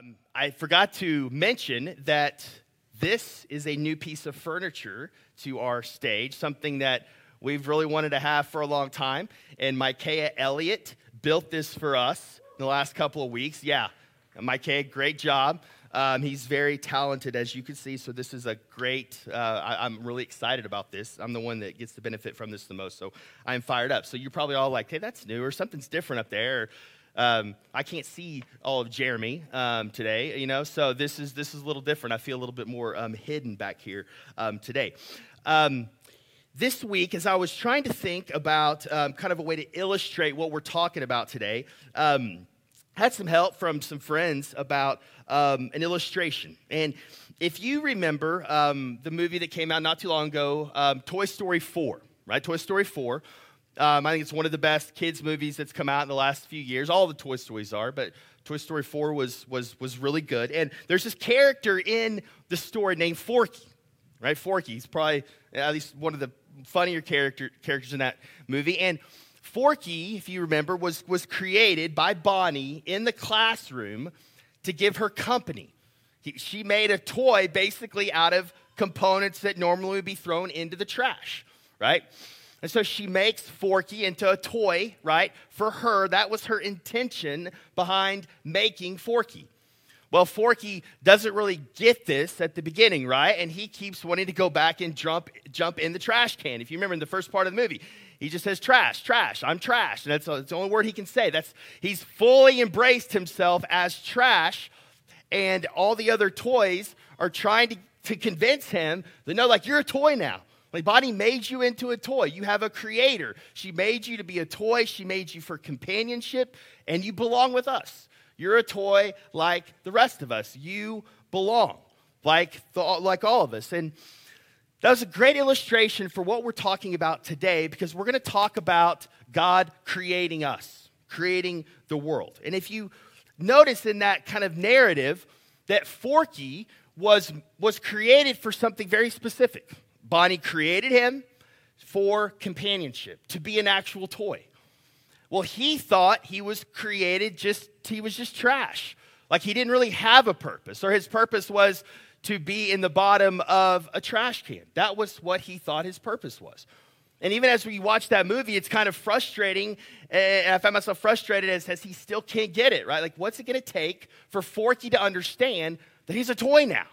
Um, I forgot to mention that this is a new piece of furniture to our stage, something that we've really wanted to have for a long time. And Micaiah Elliott built this for us in the last couple of weeks. Yeah, Micaiah, great job. Um, he's very talented, as you can see. So this is a great. Uh, I, am really excited about this. I'm the one that gets the benefit from this the most. So I'm fired up. So you're probably all like, "Hey, that's new," or something's different up there. Or, um, I can't see all of Jeremy um, today, you know, so this is this is a little different. I feel a little bit more um, hidden back here um, today. Um, this week, as I was trying to think about um, kind of a way to illustrate what we're talking about today, had some help from some friends about an illustration. And if you remember the movie that came out not too long ago, Toy Story 4, right? Toy Story 4. Um, I think it's one of the best kids' movies that's come out in the last few years. All the Toy Stories are, but Toy Story 4 was, was, was really good. And there's this character in the story named Forky, right? Forky. He's probably at least one of the funnier character, characters in that movie. And Forky, if you remember, was, was created by Bonnie in the classroom to give her company. He, she made a toy basically out of components that normally would be thrown into the trash, right? And so she makes Forky into a toy, right? For her, that was her intention behind making Forky. Well, Forky doesn't really get this at the beginning, right? And he keeps wanting to go back and jump, jump in the trash can. If you remember in the first part of the movie, he just says trash, trash, I'm trash. And that's, that's the only word he can say. That's, he's fully embraced himself as trash. And all the other toys are trying to, to convince him that no, like you're a toy now. Like Bonnie made you into a toy. You have a creator. She made you to be a toy. She made you for companionship, and you belong with us. You're a toy like the rest of us. You belong like, the, like all of us. And that was a great illustration for what we're talking about today because we're going to talk about God creating us, creating the world. And if you notice in that kind of narrative that Forky was, was created for something very specific. Bonnie created him for companionship, to be an actual toy. Well, he thought he was created just, he was just trash. Like he didn't really have a purpose, or his purpose was to be in the bottom of a trash can. That was what he thought his purpose was. And even as we watch that movie, it's kind of frustrating. And I find myself frustrated as, as he still can't get it, right? Like, what's it going to take for Forky to understand that he's a toy now,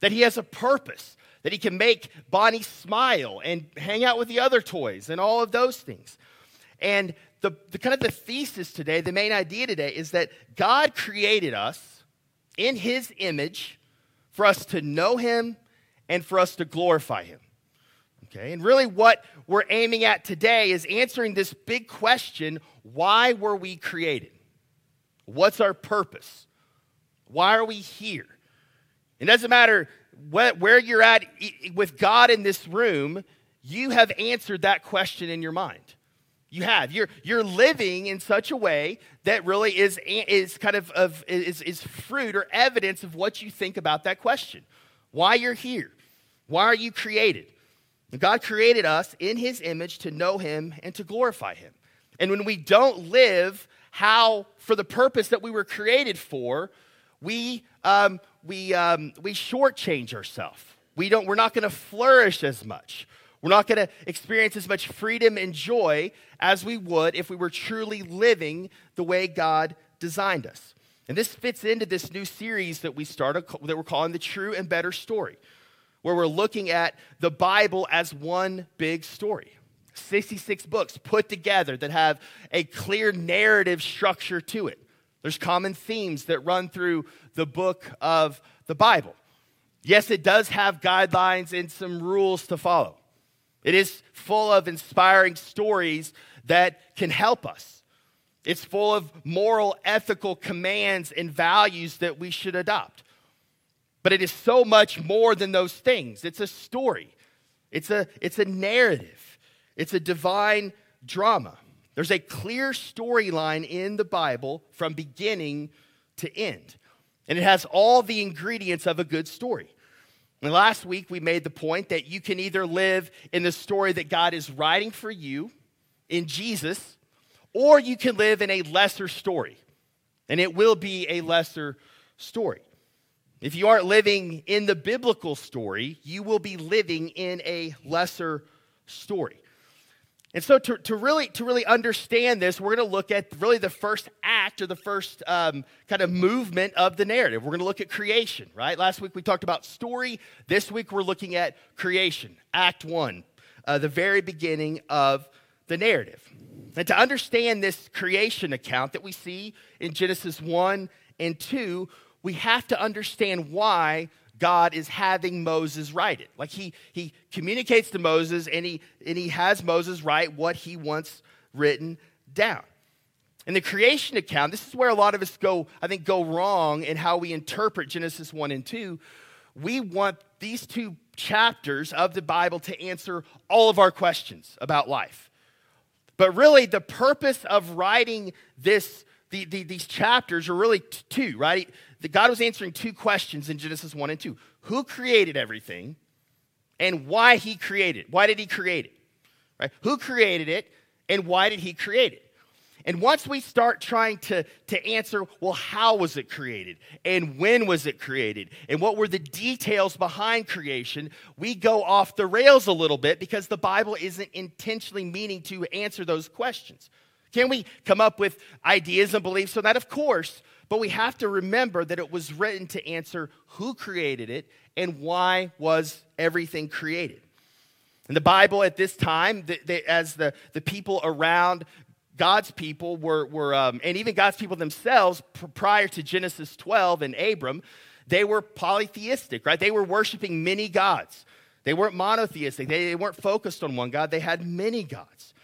that he has a purpose, that he can make Bonnie smile and hang out with the other toys and all of those things. And the, the kind of the thesis today, the main idea today is that God created us in his image for us to know him and for us to glorify him. Okay? And really what we're aiming at today is answering this big question, why were we created? What's our purpose? Why are we here? It doesn't matter where you're at with God in this room, you have answered that question in your mind. You have. You're, you're living in such a way that really is, is kind of, of is, is fruit or evidence of what you think about that question. Why you're here. Why are you created? God created us in his image to know him and to glorify him. And when we don't live how, for the purpose that we were created for, we, um, we, um, we shortchange ourselves. We don't, we're not going to flourish as much. We're not going to experience as much freedom and joy as we would if we were truly living the way God designed us. And this fits into this new series that we started that we're calling the True and Better Story, where we're looking at the Bible as one big story. 66 books put together that have a clear narrative structure to it. There's common themes that run through the book of the Bible. Yes, it does have guidelines and some rules to follow. It is full of inspiring stories that can help us. It's full of moral, ethical commands and values that we should adopt. But it is so much more than those things. It's a story, it's a, it's a narrative, it's a divine drama. There's a clear storyline in the Bible from beginning to end. And it has all the ingredients of a good story. And last week we made the point that you can either live in the story that God is writing for you in Jesus, or you can live in a lesser story. And it will be a lesser story. If you aren't living in the biblical story, you will be living in a lesser story. And so, to, to, really, to really understand this, we're going to look at really the first act or the first um, kind of movement of the narrative. We're going to look at creation, right? Last week we talked about story. This week we're looking at creation, Act One, uh, the very beginning of the narrative. And to understand this creation account that we see in Genesis 1 and 2, we have to understand why God is having Moses write it. Like he, he communicates to Moses and he, and he has Moses write what he wants written down. In the creation account, this is where a lot of us go, I think, go wrong in how we interpret Genesis 1 and 2. We want these two chapters of the Bible to answer all of our questions about life. But really, the purpose of writing this, the, the, these chapters are really t- two, right? that God was answering two questions in Genesis 1 and 2 Who created everything and why he created it? Why did he create it? Right? Who created it and why did he create it? And once we start trying to, to answer, well, how was it created? And when was it created? And what were the details behind creation? We go off the rails a little bit because the Bible isn't intentionally meaning to answer those questions. Can we come up with ideas and beliefs on that? Of course. But we have to remember that it was written to answer who created it and why was everything created. In the Bible at this time, as the, the people around God's people were, were um, and even God's people themselves, pr- prior to Genesis 12 and Abram, they were polytheistic, right? They were worshiping many gods. They weren't monotheistic. They, they weren't focused on one God. They had many gods.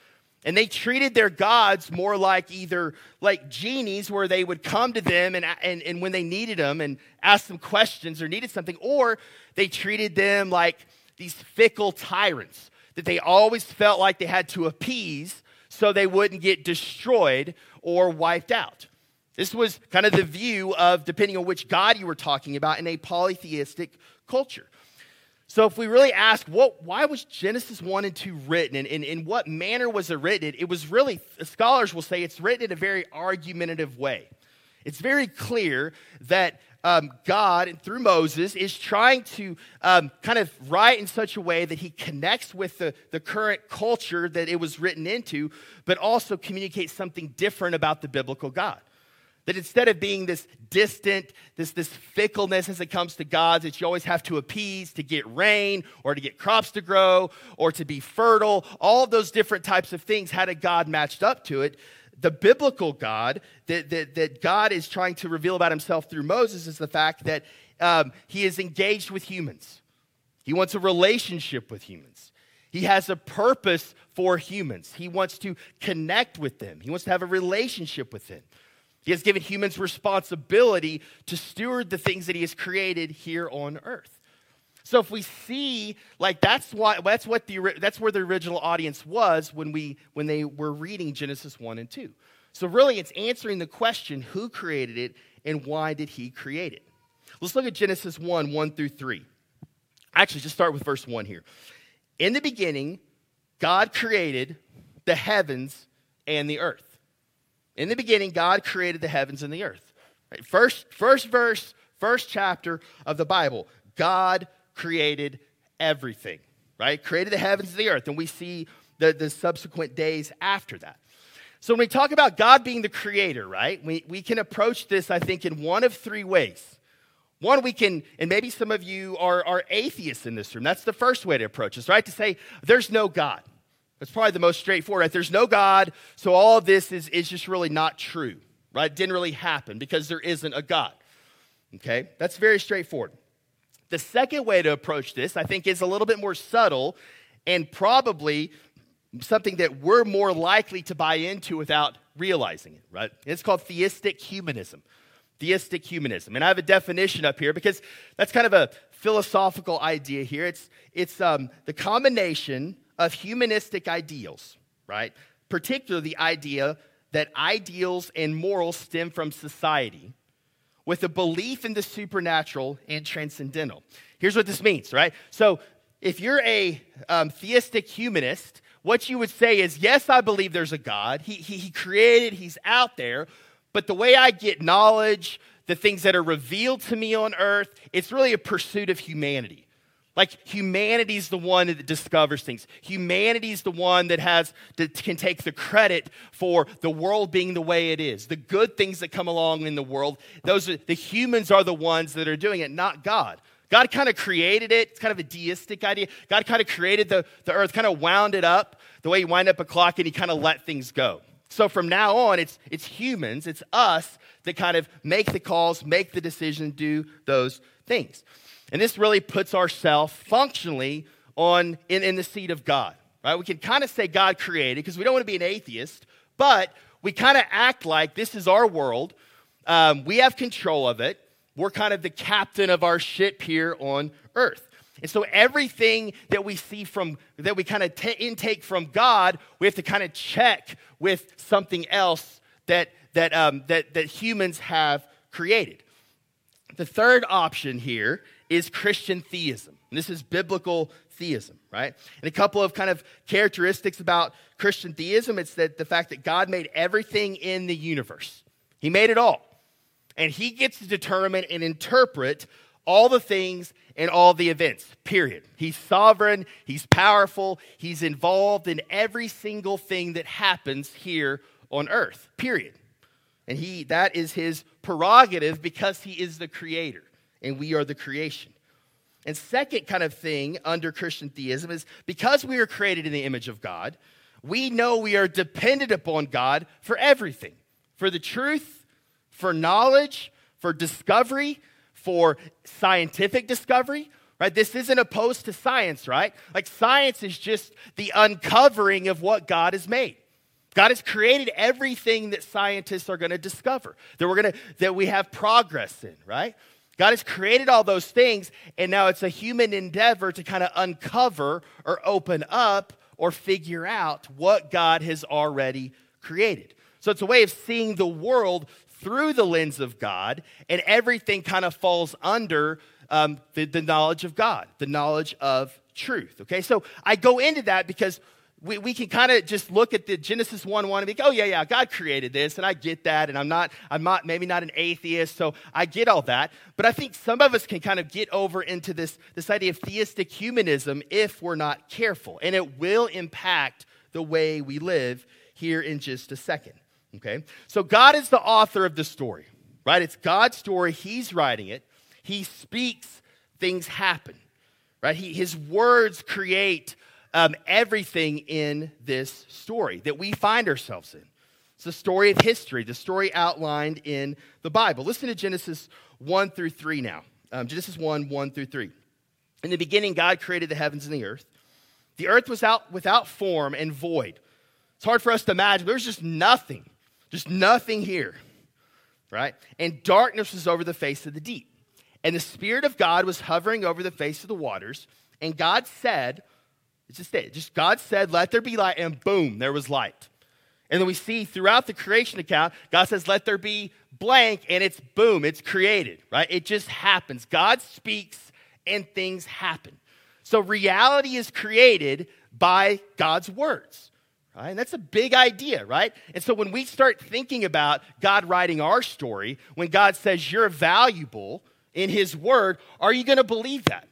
And they treated their gods more like either like genies, where they would come to them and, and, and when they needed them and ask them questions or needed something, or they treated them like these fickle tyrants that they always felt like they had to appease so they wouldn't get destroyed or wiped out. This was kind of the view of, depending on which God you were talking about, in a polytheistic culture. So, if we really ask, what, why was Genesis 1 and 2 written, and in what manner was it written? It was really, scholars will say, it's written in a very argumentative way. It's very clear that um, God, through Moses, is trying to um, kind of write in such a way that he connects with the, the current culture that it was written into, but also communicates something different about the biblical God. That instead of being this distant, this, this fickleness as it comes to gods that you always have to appease to get rain or to get crops to grow or to be fertile, all those different types of things had a God matched up to it. The biblical God that, that, that God is trying to reveal about himself through Moses is the fact that um, he is engaged with humans. He wants a relationship with humans. He has a purpose for humans. He wants to connect with them. He wants to have a relationship with them. He has given humans responsibility to steward the things that he has created here on earth. So if we see like that's why that's what the that's where the original audience was when we when they were reading Genesis 1 and 2. So really it's answering the question who created it and why did he create it. Let's look at Genesis 1 1 through 3. Actually, just start with verse 1 here. In the beginning, God created the heavens and the earth. In the beginning, God created the heavens and the earth. Right? First, first verse, first chapter of the Bible. God created everything, right? Created the heavens and the earth. And we see the, the subsequent days after that. So when we talk about God being the creator, right, we, we can approach this, I think, in one of three ways. One, we can, and maybe some of you are, are atheists in this room. That's the first way to approach this, right? To say, there's no God. That's probably the most straightforward. Right? There's no God, so all of this is, is just really not true, right? It didn't really happen because there isn't a God. Okay? That's very straightforward. The second way to approach this, I think, is a little bit more subtle and probably something that we're more likely to buy into without realizing it, right? It's called theistic humanism. Theistic humanism. And I have a definition up here because that's kind of a philosophical idea here. It's, it's um, the combination of humanistic ideals, right? Particularly the idea that ideals and morals stem from society with a belief in the supernatural and transcendental. Here's what this means, right? So, if you're a um, theistic humanist, what you would say is, yes, I believe there's a God. He, he, he created, he's out there. But the way I get knowledge, the things that are revealed to me on earth, it's really a pursuit of humanity. Like humanity's the one that discovers things. Humanity's the one that has that can take the credit for the world being the way it is. The good things that come along in the world, those are, the humans are the ones that are doing it, not God. God kind of created it. It's kind of a deistic idea. God kind of created the, the earth, kind of wound it up the way you wind up a clock and he kind of let things go. So from now on, it's, it's humans, it's us that kind of make the calls, make the decision, do those things. And this really puts ourselves functionally on in, in the seat of God. Right? We can kind of say God created because we don't want to be an atheist, but we kind of act like this is our world. Um, we have control of it. We're kind of the captain of our ship here on earth. And so everything that we see from, that we kind of t- intake from God, we have to kind of check with something else that, that, um, that, that humans have created. The third option here is Christian theism. And this is biblical theism, right? And a couple of kind of characteristics about Christian theism it's that the fact that God made everything in the universe, He made it all. And He gets to determine and interpret all the things and all the events, period. He's sovereign, He's powerful, He's involved in every single thing that happens here on earth, period. And he that is his prerogative because he is the creator and we are the creation. And second kind of thing under Christian theism is because we are created in the image of God, we know we are dependent upon God for everything. For the truth, for knowledge, for discovery, for scientific discovery, right? This isn't opposed to science, right? Like science is just the uncovering of what God has made. God has created everything that scientists are going to discover, that we're going to that we have progress in, right? God has created all those things, and now it's a human endeavor to kind of uncover or open up or figure out what God has already created. So it's a way of seeing the world through the lens of God, and everything kind of falls under um, the, the knowledge of God, the knowledge of truth. Okay, so I go into that because we, we can kind of just look at the Genesis 1 1 and be like, oh, yeah, yeah, God created this, and I get that, and I'm not, I'm not, maybe not an atheist, so I get all that. But I think some of us can kind of get over into this, this idea of theistic humanism if we're not careful, and it will impact the way we live here in just a second. Okay? So God is the author of the story, right? It's God's story, He's writing it, He speaks, things happen, right? He, his words create um, everything in this story that we find ourselves in. It's the story of history, the story outlined in the Bible. Listen to Genesis 1 through 3 now. Um, Genesis 1 1 through 3. In the beginning, God created the heavens and the earth. The earth was out without form and void. It's hard for us to imagine. There's just nothing, just nothing here, right? And darkness was over the face of the deep. And the Spirit of God was hovering over the face of the waters. And God said, it's just it. Just God said, let there be light, and boom, there was light. And then we see throughout the creation account, God says, let there be blank, and it's boom, it's created, right? It just happens. God speaks, and things happen. So reality is created by God's words. Right? And that's a big idea, right? And so when we start thinking about God writing our story, when God says you're valuable in His word, are you going to believe that?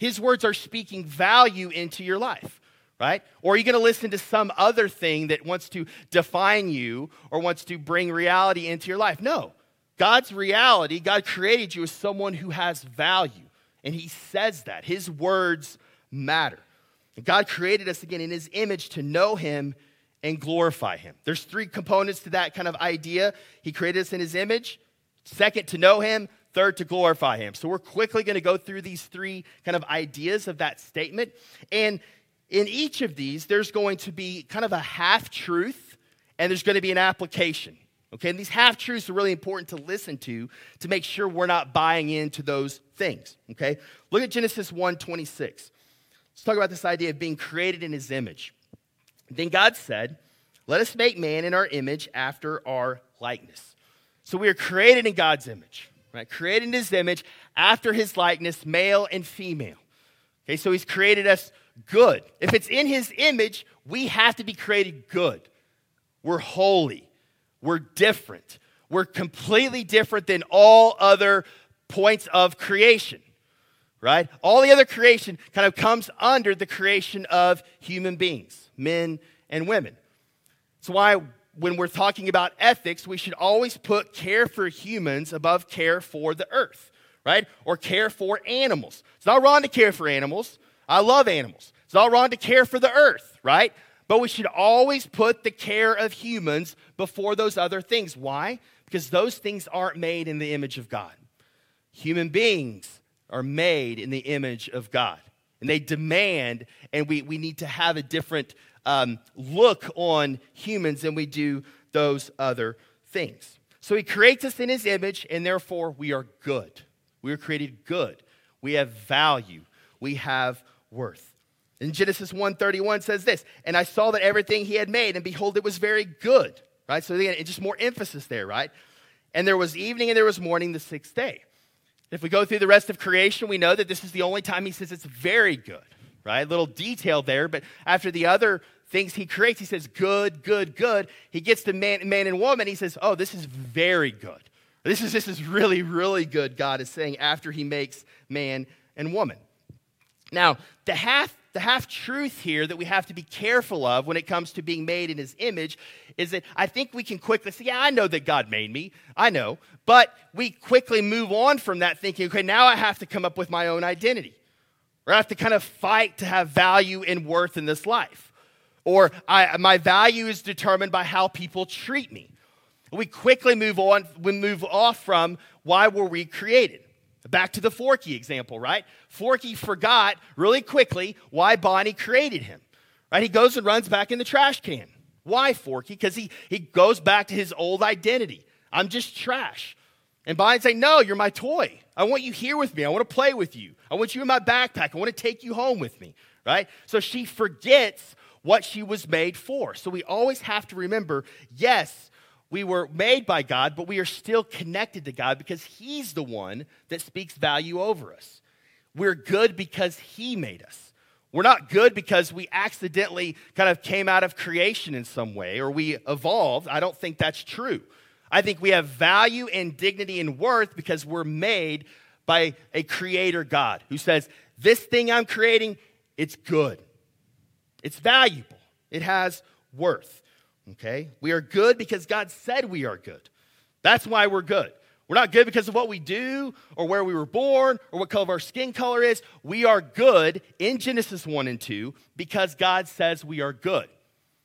His words are speaking value into your life, right? Or are you going to listen to some other thing that wants to define you or wants to bring reality into your life? No. God's reality, God created you as someone who has value. And He says that. His words matter. God created us again in His image to know Him and glorify Him. There's three components to that kind of idea. He created us in His image. Second, to know Him. Third, to glorify him. So we're quickly going to go through these three kind of ideas of that statement. And in each of these, there's going to be kind of a half truth and there's going to be an application. Okay, and these half truths are really important to listen to to make sure we're not buying into those things. Okay, look at Genesis 1 26. Let's talk about this idea of being created in his image. Then God said, Let us make man in our image after our likeness. So we are created in God's image right? Created in his image, after his likeness, male and female. Okay, so he's created us good. If it's in his image, we have to be created good. We're holy. We're different. we're completely different than all other points of creation, right? All the other creation kind of comes under the creation of human beings, men and women. That's why when we're talking about ethics, we should always put care for humans above care for the earth, right? Or care for animals. It's not wrong to care for animals. I love animals. It's not wrong to care for the earth, right? But we should always put the care of humans before those other things. Why? Because those things aren't made in the image of God. Human beings are made in the image of God. And they demand, and we, we need to have a different um, look on humans than we do those other things. So he creates us in his image, and therefore we are good. We are created good. We have value. We have worth. In Genesis 1:31 says this, and I saw that everything he had made, and behold, it was very good. Right? So again, just more emphasis there, right? And there was evening and there was morning the sixth day. If we go through the rest of creation, we know that this is the only time he says it's very good, right? A little detail there, but after the other things he creates, he says good, good, good. He gets to man, man and woman, he says, oh, this is very good. This is, this is really, really good, God is saying, after he makes man and woman. Now, the half, the half truth here that we have to be careful of when it comes to being made in his image is that I think we can quickly say, Yeah, I know that God made me. I know. But we quickly move on from that thinking, okay, now I have to come up with my own identity. Or I have to kind of fight to have value and worth in this life. Or I, my value is determined by how people treat me. We quickly move on, we move off from why were we created. Back to the Forky example, right? Forky forgot really quickly why Bonnie created him. Right? He goes and runs back in the trash can. Why, Forky? Because he, he goes back to his old identity. I'm just trash. And Bonnie's say, No, you're my toy. I want you here with me. I want to play with you. I want you in my backpack. I want to take you home with me. Right? So she forgets what she was made for. So we always have to remember yes, we were made by God, but we are still connected to God because He's the one that speaks value over us. We're good because He made us. We're not good because we accidentally kind of came out of creation in some way or we evolved. I don't think that's true. I think we have value and dignity and worth because we're made by a creator God who says, This thing I'm creating, it's good, it's valuable, it has worth. Okay? We are good because God said we are good. That's why we're good. We're not good because of what we do or where we were born or what color our skin color is. We are good in Genesis 1 and 2 because God says we are good.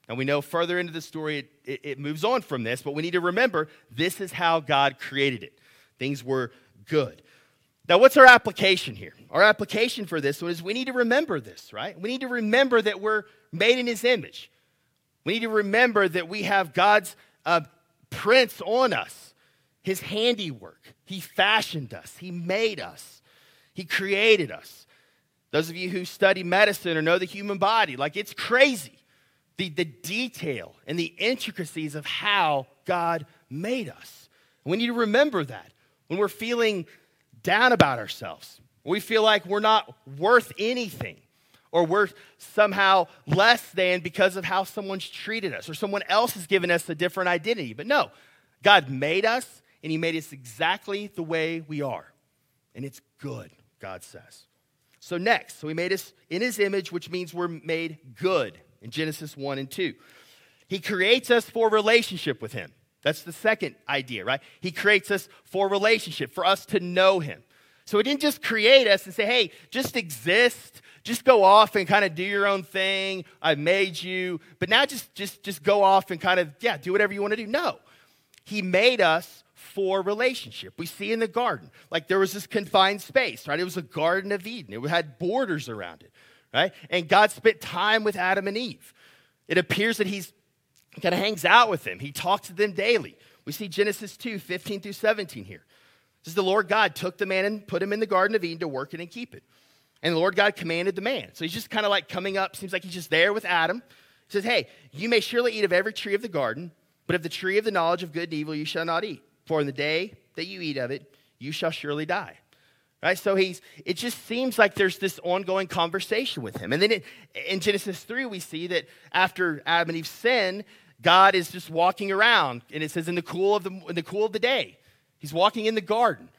And we know further into the story, it, it, it moves on from this, but we need to remember this is how God created it. Things were good. Now, what's our application here? Our application for this one is we need to remember this, right? We need to remember that we're made in His image. We need to remember that we have God's uh, prints on us, His handiwork. He fashioned us, He made us, He created us. Those of you who study medicine or know the human body, like it's crazy. The, the detail and the intricacies of how God made us. We need to remember that when we're feeling down about ourselves, we feel like we're not worth anything or we're somehow less than because of how someone's treated us or someone else has given us a different identity. But no, God made us and He made us exactly the way we are. And it's good, God says. So, next, so He made us in His image, which means we're made good in Genesis 1 and 2. He creates us for relationship with Him. That's the second idea, right? He creates us for relationship, for us to know Him. So He didn't just create us and say, hey, just exist just go off and kind of do your own thing. I made you. But now just, just, just go off and kind of, yeah, do whatever you want to do. No. He made us for relationship. We see in the garden, like there was this confined space, right? It was a Garden of Eden, it had borders around it, right? And God spent time with Adam and Eve. It appears that He's kind of hangs out with them, He talks to them daily. We see Genesis 2 15 through 17 here. This is the Lord God took the man and put him in the Garden of Eden to work it and keep it. And the Lord God commanded the man. So he's just kind of like coming up, seems like he's just there with Adam. He says, Hey, you may surely eat of every tree of the garden, but of the tree of the knowledge of good and evil you shall not eat. For in the day that you eat of it, you shall surely die. Right? So he's, it just seems like there's this ongoing conversation with him. And then it, in Genesis 3, we see that after Adam and Eve sin, God is just walking around, and it says in the cool of the, in the cool of the day, he's walking in the garden,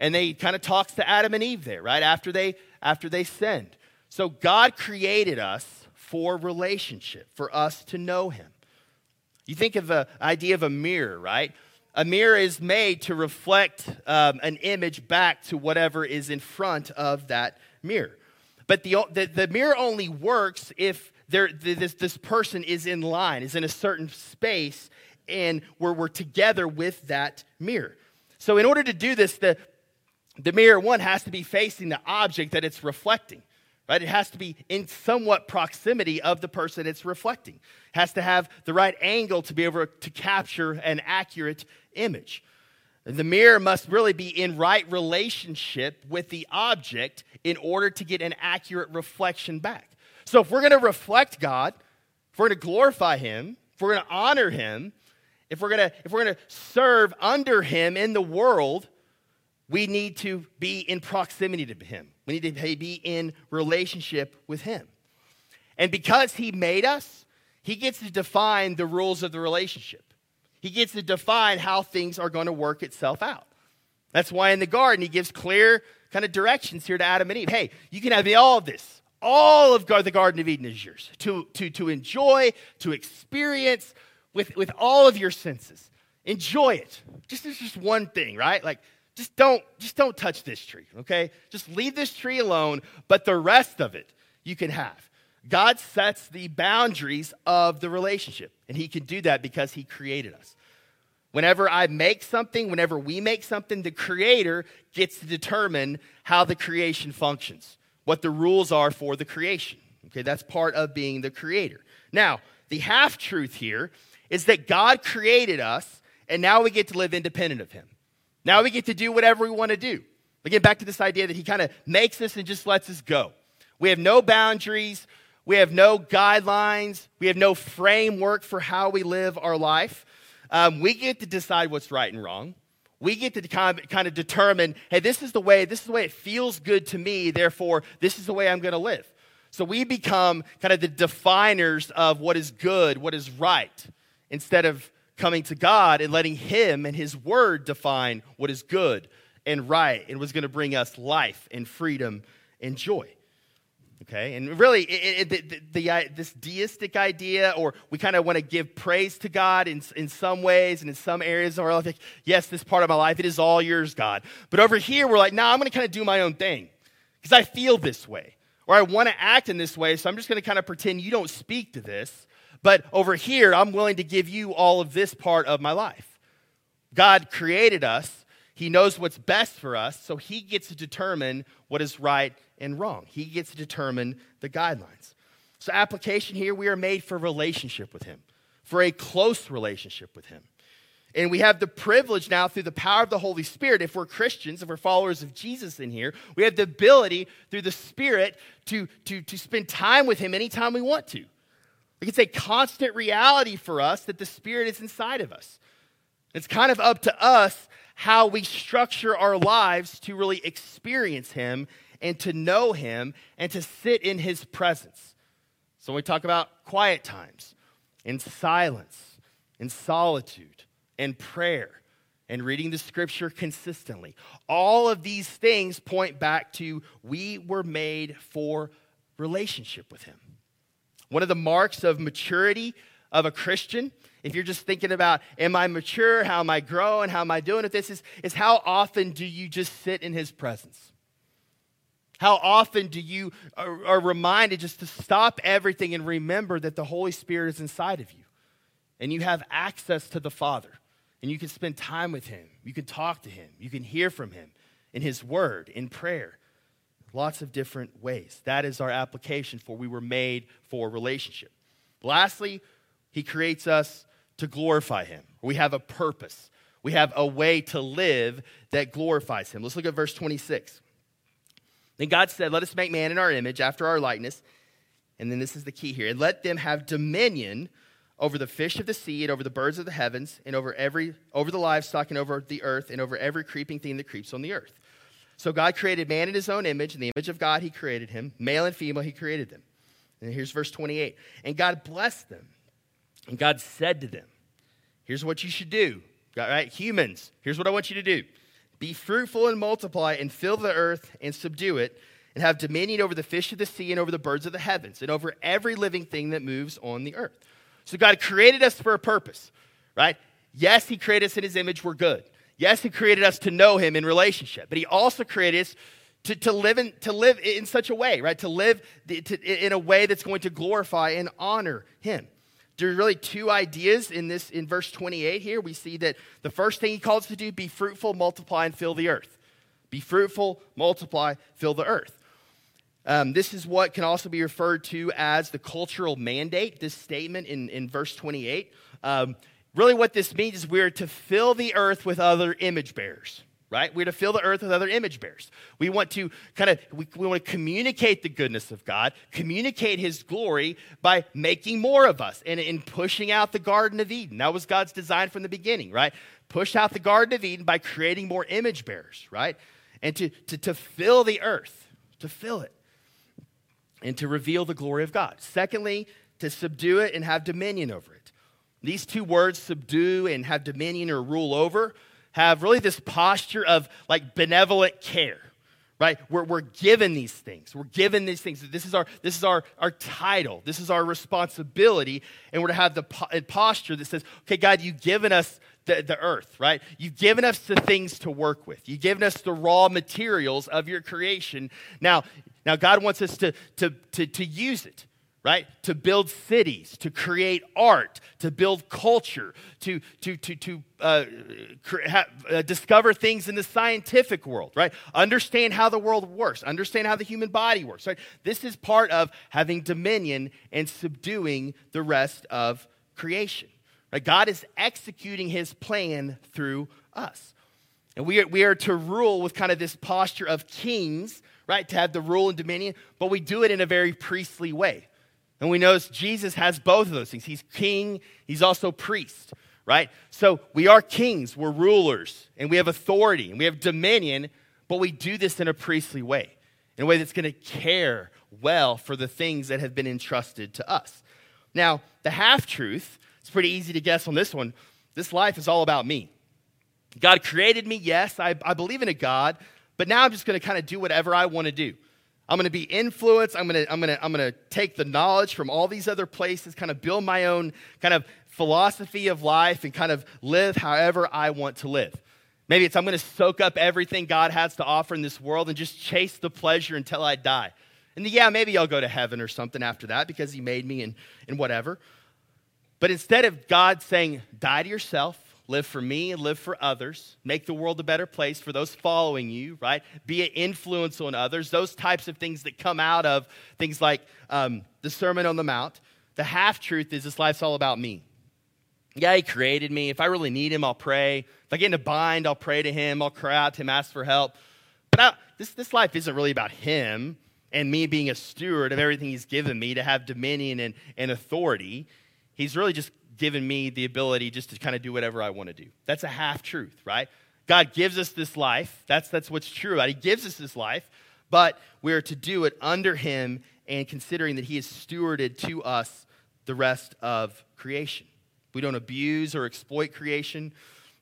and they kind of talks to Adam and Eve there, right after they after they sinned. So God created us for relationship, for us to know Him. You think of the idea of a mirror, right? A mirror is made to reflect um, an image back to whatever is in front of that mirror. But the, the, the mirror only works if there, this, this person is in line, is in a certain space, and where we're together with that mirror. So, in order to do this, the, the mirror, one, has to be facing the object that it's reflecting, right? It has to be in somewhat proximity of the person it's reflecting. It has to have the right angle to be able to capture an accurate image. The mirror must really be in right relationship with the object in order to get an accurate reflection back. So if we're going to reflect God, if we're going to glorify him, if we're going to honor him, if we're going to if we're going to serve under him in the world, we need to be in proximity to him. We need to be in relationship with him. And because he made us, he gets to define the rules of the relationship. He gets to define how things are going to work itself out. That's why in the garden, he gives clear kind of directions here to Adam and Eve. Hey, you can have all of this. All of the Garden of Eden is yours to, to, to enjoy, to experience with, with all of your senses. Enjoy it. Just, it's just one thing, right? Like, just don't, just don't touch this tree, okay? Just leave this tree alone, but the rest of it you can have. God sets the boundaries of the relationship, and He can do that because He created us. Whenever I make something, whenever we make something, the Creator gets to determine how the creation functions, what the rules are for the creation. Okay, that's part of being the Creator. Now, the half truth here is that God created us, and now we get to live independent of Him. Now we get to do whatever we want to do. Again, back to this idea that He kind of makes us and just lets us go. We have no boundaries. We have no guidelines. We have no framework for how we live our life. Um, we get to decide what's right and wrong. We get to kind of, kind of determine, hey, this is the way, this is the way it feels good to me, therefore, this is the way I'm going to live. So we become kind of the definers of what is good, what is right, instead of coming to God and letting Him and His Word define what is good and right and was going to bring us life and freedom and joy. Okay, and really, it, it, the, the, the, this deistic idea, or we kind of want to give praise to God in, in some ways and in some areas of our life. Like, yes, this part of my life, it is all yours, God. But over here, we're like, no, nah, I'm going to kind of do my own thing because I feel this way, or I want to act in this way. So I'm just going to kind of pretend you don't speak to this. But over here, I'm willing to give you all of this part of my life. God created us he knows what's best for us, so he gets to determine what is right and wrong. He gets to determine the guidelines. So, application here, we are made for relationship with him, for a close relationship with him. And we have the privilege now through the power of the Holy Spirit, if we're Christians, if we're followers of Jesus in here, we have the ability through the Spirit to, to, to spend time with Him anytime we want to. It's a constant reality for us that the Spirit is inside of us. It's kind of up to us how we structure our lives to really experience Him and to know Him and to sit in His presence. So when we talk about quiet times, in silence, in solitude, in prayer, and reading the scripture consistently, all of these things point back to we were made for relationship with Him. One of the marks of maturity of a Christian if you're just thinking about, am I mature? How am I growing? How am I doing with this? Is, is how often do you just sit in his presence? How often do you are, are reminded just to stop everything and remember that the Holy Spirit is inside of you and you have access to the Father and you can spend time with him. You can talk to him. You can hear from him in his word, in prayer. Lots of different ways. That is our application for we were made for relationship. Lastly, he creates us to glorify Him. We have a purpose. We have a way to live that glorifies Him. Let's look at verse 26. Then God said, Let us make man in our image, after our likeness. And then this is the key here. And let them have dominion over the fish of the sea and over the birds of the heavens and over every over the livestock and over the earth and over every creeping thing that creeps on the earth. So God created man in his own image, in the image of God he created him, male and female he created them. And here's verse 28. And God blessed them. And God said to them, Here's what you should do. Right? Humans, here's what I want you to do be fruitful and multiply and fill the earth and subdue it and have dominion over the fish of the sea and over the birds of the heavens and over every living thing that moves on the earth. So God created us for a purpose, right? Yes, He created us in His image, we're good. Yes, He created us to know Him in relationship, but He also created us to, to, live, in, to live in such a way, right? To live to, in a way that's going to glorify and honor Him. There's really two ideas in this in verse 28 here. We see that the first thing he calls us to do be fruitful, multiply, and fill the earth. Be fruitful, multiply, fill the earth. Um, this is what can also be referred to as the cultural mandate, this statement in, in verse 28. Um, really, what this means is we're to fill the earth with other image bearers right? We're to fill the earth with other image bearers. We want to kind of we, we, want to communicate the goodness of God, communicate his glory by making more of us and in pushing out the Garden of Eden. That was God's design from the beginning, right? Push out the Garden of Eden by creating more image bearers, right? And to, to, to fill the earth, to fill it, and to reveal the glory of God. Secondly, to subdue it and have dominion over it. These two words, subdue and have dominion or rule over, have really this posture of like benevolent care right? We're, we're given these things. We're given these things. This is our this is our our title. This is our responsibility. And we're to have the po- posture that says okay god you've given us the, the earth right? You've given us the things to work with. You've given us the raw materials of your creation. Now now god wants us to to to, to use it right? To build cities, to create art, to build culture, to, to, to, to uh, uh, discover things in the scientific world, right? Understand how the world works, understand how the human body works, right? This is part of having dominion and subduing the rest of creation. Right? God is executing his plan through us. And we are, we are to rule with kind of this posture of kings, right? To have the rule and dominion, but we do it in a very priestly way and we notice Jesus has both of those things. He's king, he's also priest, right? So we are kings, we're rulers, and we have authority, and we have dominion, but we do this in a priestly way, in a way that's going to care well for the things that have been entrusted to us. Now, the half truth, it's pretty easy to guess on this one. This life is all about me. God created me, yes, I, I believe in a God, but now I'm just going to kind of do whatever I want to do. I'm going to be influenced. I'm going to, I'm going to, I'm going to take the knowledge from all these other places, kind of build my own kind of philosophy of life and kind of live however I want to live. Maybe it's I'm going to soak up everything God has to offer in this world and just chase the pleasure until I die. And yeah, maybe I'll go to heaven or something after that because He made me and, and whatever. But instead of God saying, die to yourself, live for me and live for others, make the world a better place for those following you, right? Be an influence on others, those types of things that come out of things like um, the Sermon on the Mount. The half truth is this life's all about me. Yeah, he created me. If I really need him, I'll pray. If I get in a bind, I'll pray to him. I'll cry out to him, ask for help. But I, this, this life isn't really about him and me being a steward of everything he's given me to have dominion and, and authority. He's really just given me the ability just to kind of do whatever I want to do. That's a half truth, right? God gives us this life. That's, that's what's true. Right? He gives us this life, but we're to do it under Him and considering that He has stewarded to us the rest of creation. We don't abuse or exploit creation.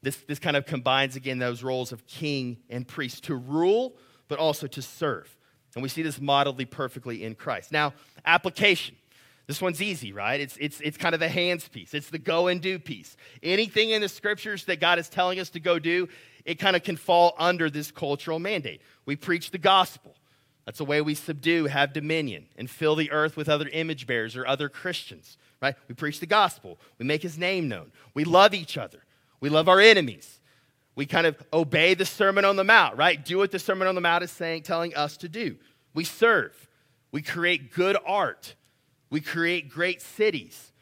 This, this kind of combines, again, those roles of king and priest to rule, but also to serve. And we see this modeled perfectly in Christ. Now, application. This one's easy, right? It's, it's, it's kind of the hands piece, it's the go and do piece. Anything in the scriptures that God is telling us to go do, it kind of can fall under this cultural mandate. We preach the gospel. That's the way we subdue, have dominion, and fill the earth with other image bearers or other Christians, right? We preach the gospel. We make his name known. We love each other. We love our enemies. We kind of obey the Sermon on the Mount, right? Do what the Sermon on the Mount is saying, telling us to do. We serve. We create good art. We create great cities.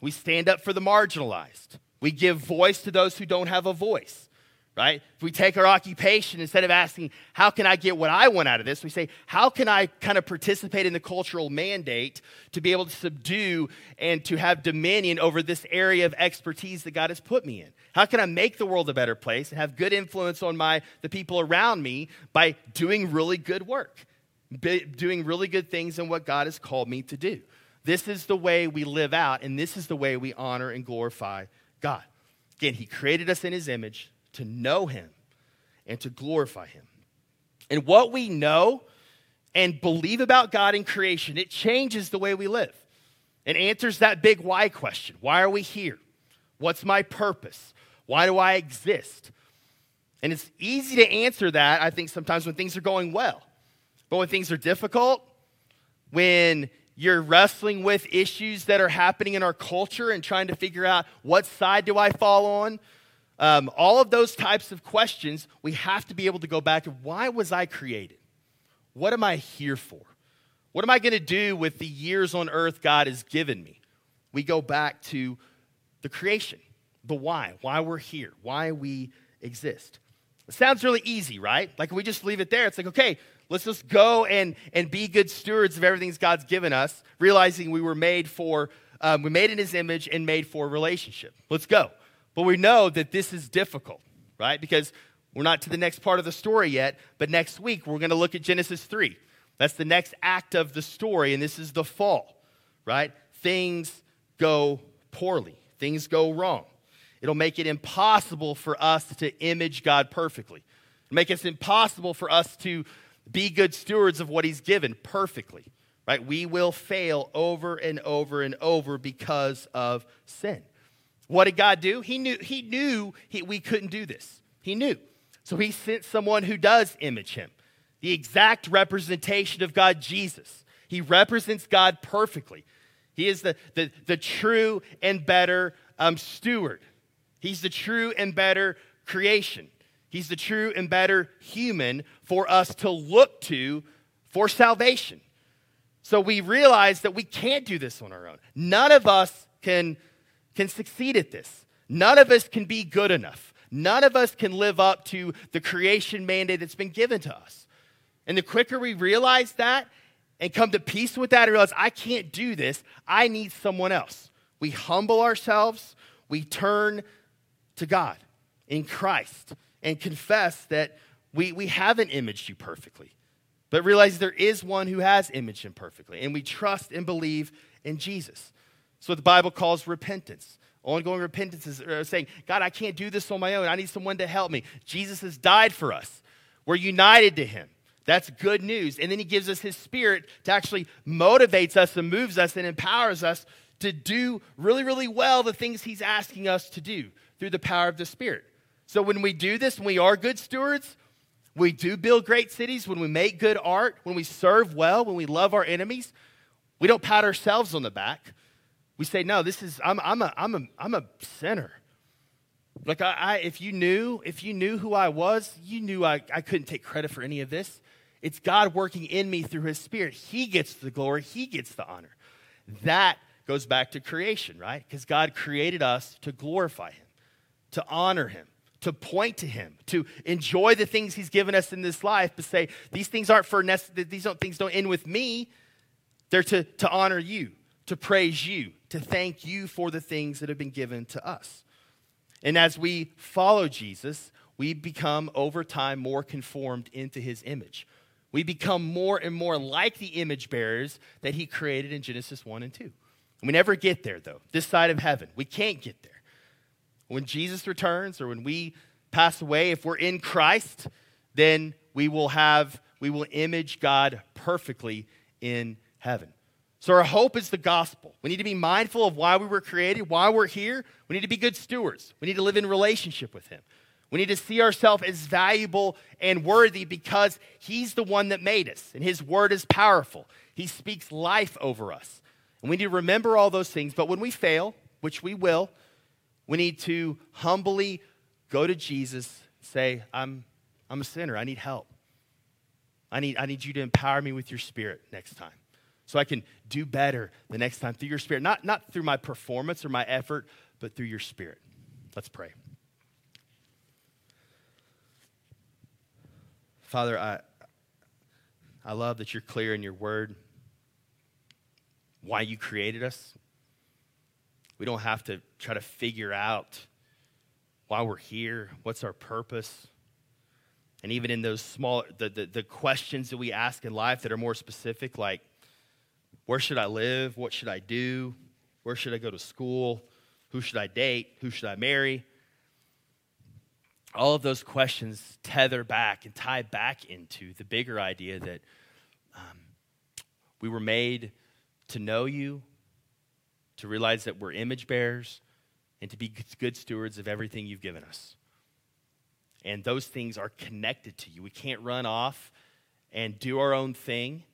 We stand up for the marginalized. We give voice to those who don't have a voice, right? If we take our occupation, instead of asking, how can I get what I want out of this, we say, how can I kind of participate in the cultural mandate to be able to subdue and to have dominion over this area of expertise that God has put me in? How can I make the world a better place and have good influence on my, the people around me by doing really good work, doing really good things in what God has called me to do? This is the way we live out, and this is the way we honor and glorify God. Again, He created us in His image to know Him and to glorify Him. And what we know and believe about God in creation, it changes the way we live. It answers that big why question Why are we here? What's my purpose? Why do I exist? And it's easy to answer that, I think, sometimes when things are going well. But when things are difficult, when you're wrestling with issues that are happening in our culture and trying to figure out what side do I fall on, um, all of those types of questions, we have to be able to go back to why was I created? What am I here for? What am I going to do with the years on earth God has given me? We go back to the creation, the why, why we're here, why we exist. It sounds really easy, right? Like we just leave it there. It's like, okay, let's just go and, and be good stewards of everything God's given us, realizing we were made for, um, we made in his image and made for relationship. Let's go. But we know that this is difficult, right? Because we're not to the next part of the story yet, but next week we're going to look at Genesis 3. That's the next act of the story, and this is the fall, right? Things go poorly, things go wrong. It'll make it impossible for us to image God perfectly. It'll make it impossible for us to be good stewards of what He's given perfectly, right? We will fail over and over and over because of sin. What did God do? He knew, he knew he, we couldn't do this. He knew. So He sent someone who does image Him, the exact representation of God, Jesus. He represents God perfectly. He is the, the, the true and better um, steward. He's the true and better creation. He's the true and better human for us to look to for salvation. So we realize that we can't do this on our own. None of us can, can succeed at this. None of us can be good enough. None of us can live up to the creation mandate that's been given to us. And the quicker we realize that and come to peace with that and realize, I can't do this, I need someone else. We humble ourselves, we turn to God in Christ and confess that we, we haven't imaged you perfectly, but realize there is one who has imaged him perfectly. And we trust and believe in Jesus. So the Bible calls repentance. Ongoing repentance is uh, saying, God, I can't do this on my own. I need someone to help me. Jesus has died for us. We're united to him. That's good news. And then he gives us his spirit to actually motivates us and moves us and empowers us to do really, really well the things he's asking us to do through the power of the Spirit. So when we do this, when we are good stewards, we do build great cities, when we make good art, when we serve well, when we love our enemies, we don't pat ourselves on the back. We say, no, this is, I'm, I'm, a, I'm, a, I'm a sinner. Like, I, I, if you knew, if you knew who I was, you knew I, I couldn't take credit for any of this. It's God working in me through his spirit. He gets the glory, he gets the honor. That goes back to creation, right? Because God created us to glorify him to honor him, to point to him, to enjoy the things he's given us in this life, but say, these things aren't for nece- these don't, things don't end with me. They're to, to honor you, to praise you, to thank you for the things that have been given to us. And as we follow Jesus, we become over time more conformed into his image. We become more and more like the image bearers that he created in Genesis 1 and 2. we never get there, though, this side of heaven. We can't get there. When Jesus returns or when we pass away, if we're in Christ, then we will have, we will image God perfectly in heaven. So our hope is the gospel. We need to be mindful of why we were created, why we're here. We need to be good stewards. We need to live in relationship with Him. We need to see ourselves as valuable and worthy because He's the one that made us, and His word is powerful. He speaks life over us. And we need to remember all those things. But when we fail, which we will, we need to humbly go to Jesus, say, I'm, I'm a sinner. I need help. I need, I need you to empower me with your spirit next time so I can do better the next time through your spirit. Not, not through my performance or my effort, but through your spirit. Let's pray. Father, I, I love that you're clear in your word why you created us. We don't have to try to figure out why we're here, what's our purpose. And even in those small, the, the, the questions that we ask in life that are more specific, like, Where should I live? What should I do? Where should I go to school? Who should I date? Who should I marry? All of those questions tether back and tie back into the bigger idea that um, we were made to know you, to realize that we're image bearers, and to be good stewards of everything you've given us. And those things are connected to you. We can't run off and do our own thing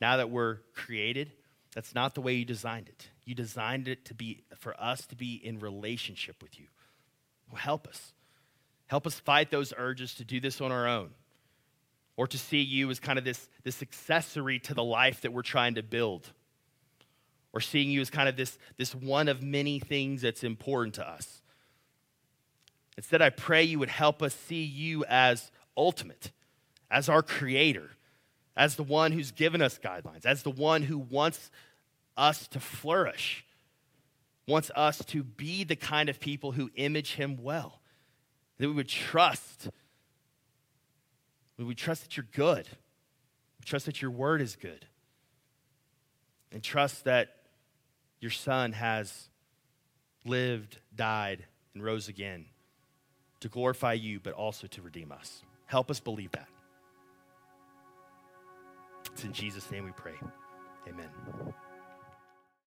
now that we're created. That's not the way you designed it. You designed it to be for us to be in relationship with you. Well, help us. Help us fight those urges to do this on our own or to see you as kind of this, this accessory to the life that we're trying to build or seeing you as kind of this, this one of many things that's important to us. Instead, I pray you would help us see you as ultimate, as our creator, as the one who's given us guidelines, as the one who wants us to flourish, wants us to be the kind of people who image him well, that we would trust. We would trust that you're good. We trust that your word is good. And trust that your son has lived, died, and rose again to glorify you, but also to redeem us. Help us believe that. It's in Jesus' name we pray. Amen.